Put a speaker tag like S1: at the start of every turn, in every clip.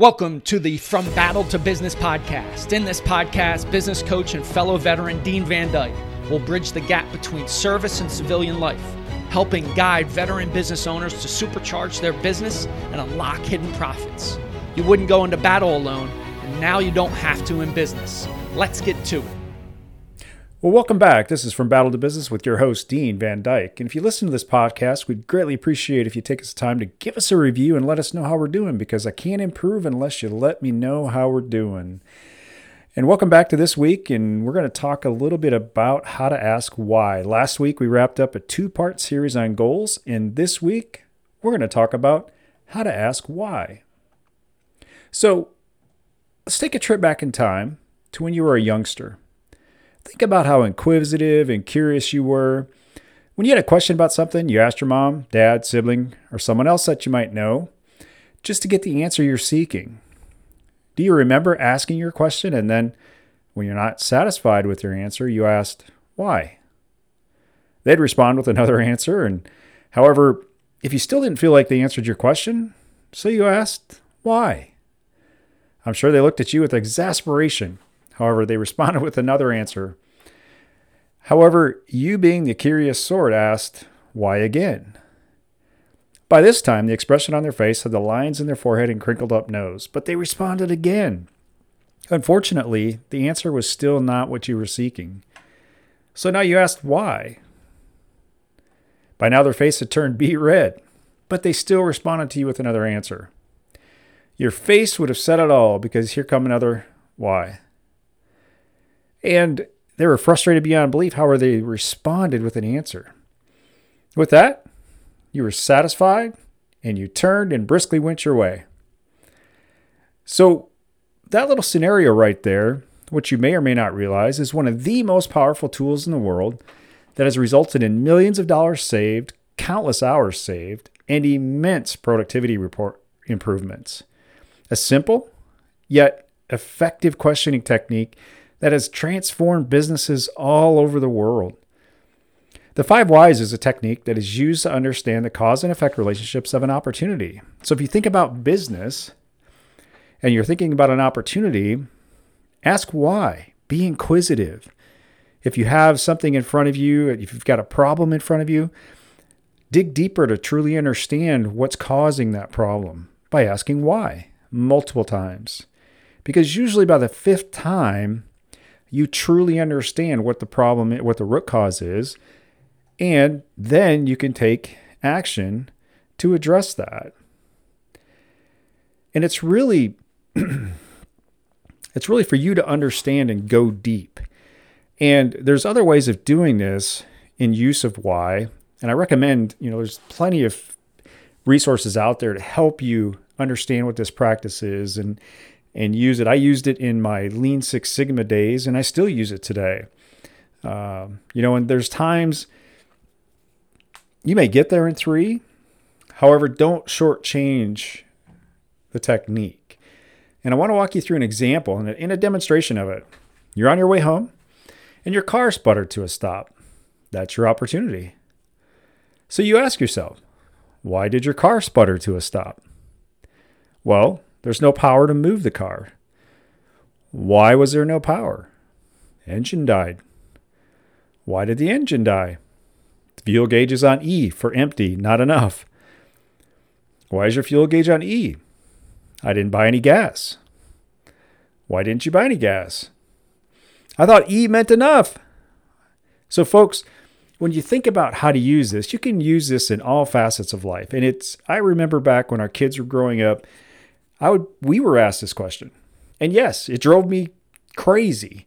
S1: Welcome to the From Battle to Business podcast. In this podcast, business coach and fellow veteran Dean Van Dyke will bridge the gap between service and civilian life, helping guide veteran business owners to supercharge their business and unlock hidden profits. You wouldn't go into battle alone, and now you don't have to in business. Let's get to it.
S2: Well, welcome back. This is From Battle to Business with your host, Dean Van Dyke. And if you listen to this podcast, we'd greatly appreciate if you take us the time to give us a review and let us know how we're doing because I can't improve unless you let me know how we're doing. And welcome back to this week, and we're going to talk a little bit about how to ask why. Last week, we wrapped up a two part series on goals, and this week, we're going to talk about how to ask why. So, let's take a trip back in time to when you were a youngster. Think about how inquisitive and curious you were. When you had a question about something, you asked your mom, dad, sibling, or someone else that you might know just to get the answer you're seeking. Do you remember asking your question and then, when you're not satisfied with your answer, you asked, why? They'd respond with another answer, and however, if you still didn't feel like they answered your question, so you asked, why? I'm sure they looked at you with exasperation However, they responded with another answer. However, you being the curious sort asked, Why again? By this time, the expression on their face had the lines in their forehead and crinkled up nose, but they responded again. Unfortunately, the answer was still not what you were seeking. So now you asked why. By now, their face had turned beet red, but they still responded to you with another answer. Your face would have said it all because here come another why. And they were frustrated beyond belief. However, they responded with an answer. With that, you were satisfied and you turned and briskly went your way. So, that little scenario right there, which you may or may not realize, is one of the most powerful tools in the world that has resulted in millions of dollars saved, countless hours saved, and immense productivity report improvements. A simple yet effective questioning technique that has transformed businesses all over the world. The five whys is a technique that is used to understand the cause and effect relationships of an opportunity. So if you think about business and you're thinking about an opportunity, ask why. Be inquisitive. If you have something in front of you, if you've got a problem in front of you, dig deeper to truly understand what's causing that problem by asking why multiple times. Because usually by the fifth time, you truly understand what the problem what the root cause is and then you can take action to address that. And it's really it's really for you to understand and go deep. And there's other ways of doing this in use of why and i recommend you know there's plenty of resources out there to help you understand what this practice is and and use it. I used it in my Lean Six Sigma days, and I still use it today. Um, you know, and there's times you may get there in three. However, don't shortchange the technique. And I want to walk you through an example and in a demonstration of it. You're on your way home, and your car sputtered to a stop. That's your opportunity. So you ask yourself, why did your car sputter to a stop? Well, there's no power to move the car. Why was there no power? Engine died. Why did the engine die? The fuel gauge is on E for empty, not enough. Why is your fuel gauge on E? I didn't buy any gas. Why didn't you buy any gas? I thought E meant enough. So, folks, when you think about how to use this, you can use this in all facets of life. And it's, I remember back when our kids were growing up, I would we were asked this question. And yes, it drove me crazy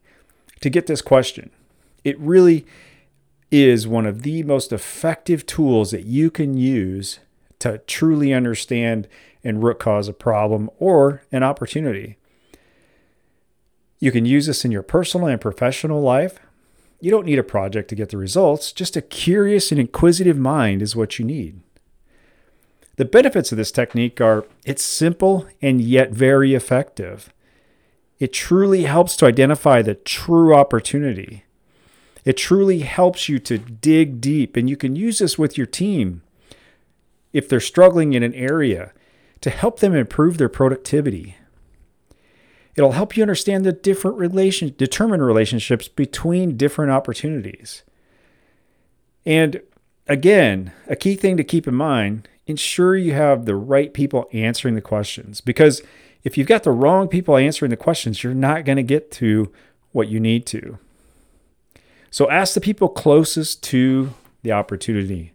S2: to get this question. It really is one of the most effective tools that you can use to truly understand and root cause a problem or an opportunity. You can use this in your personal and professional life. You don't need a project to get the results, just a curious and inquisitive mind is what you need. The benefits of this technique are it's simple and yet very effective. It truly helps to identify the true opportunity. It truly helps you to dig deep, and you can use this with your team if they're struggling in an area to help them improve their productivity It'll help you understand the different relation determine relationships between different opportunities. And again, a key thing to keep in mind, ensure you have the right people answering the questions because if you've got the wrong people answering the questions, you're not going to get to what you need to. So ask the people closest to the opportunity.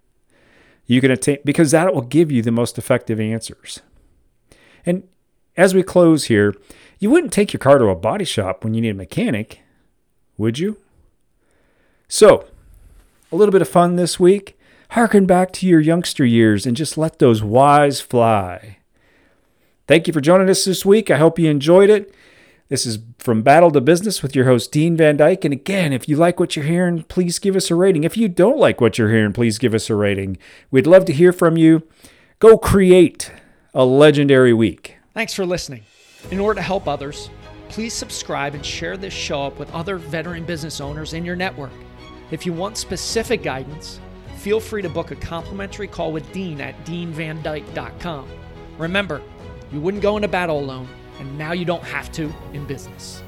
S2: You can attain because that will give you the most effective answers. And as we close here, you wouldn't take your car to a body shop when you need a mechanic, would you? So, a little bit of fun this week. Harken back to your youngster years and just let those whys fly. Thank you for joining us this week. I hope you enjoyed it. This is From Battle to Business with your host, Dean Van Dyke. And again, if you like what you're hearing, please give us a rating. If you don't like what you're hearing, please give us a rating. We'd love to hear from you. Go create a legendary week.
S1: Thanks for listening. In order to help others, please subscribe and share this show up with other veteran business owners in your network. If you want specific guidance, feel free to book a complimentary call with Dean at deanvandyke.com. Remember, you wouldn't go into battle alone, and now you don't have to in business.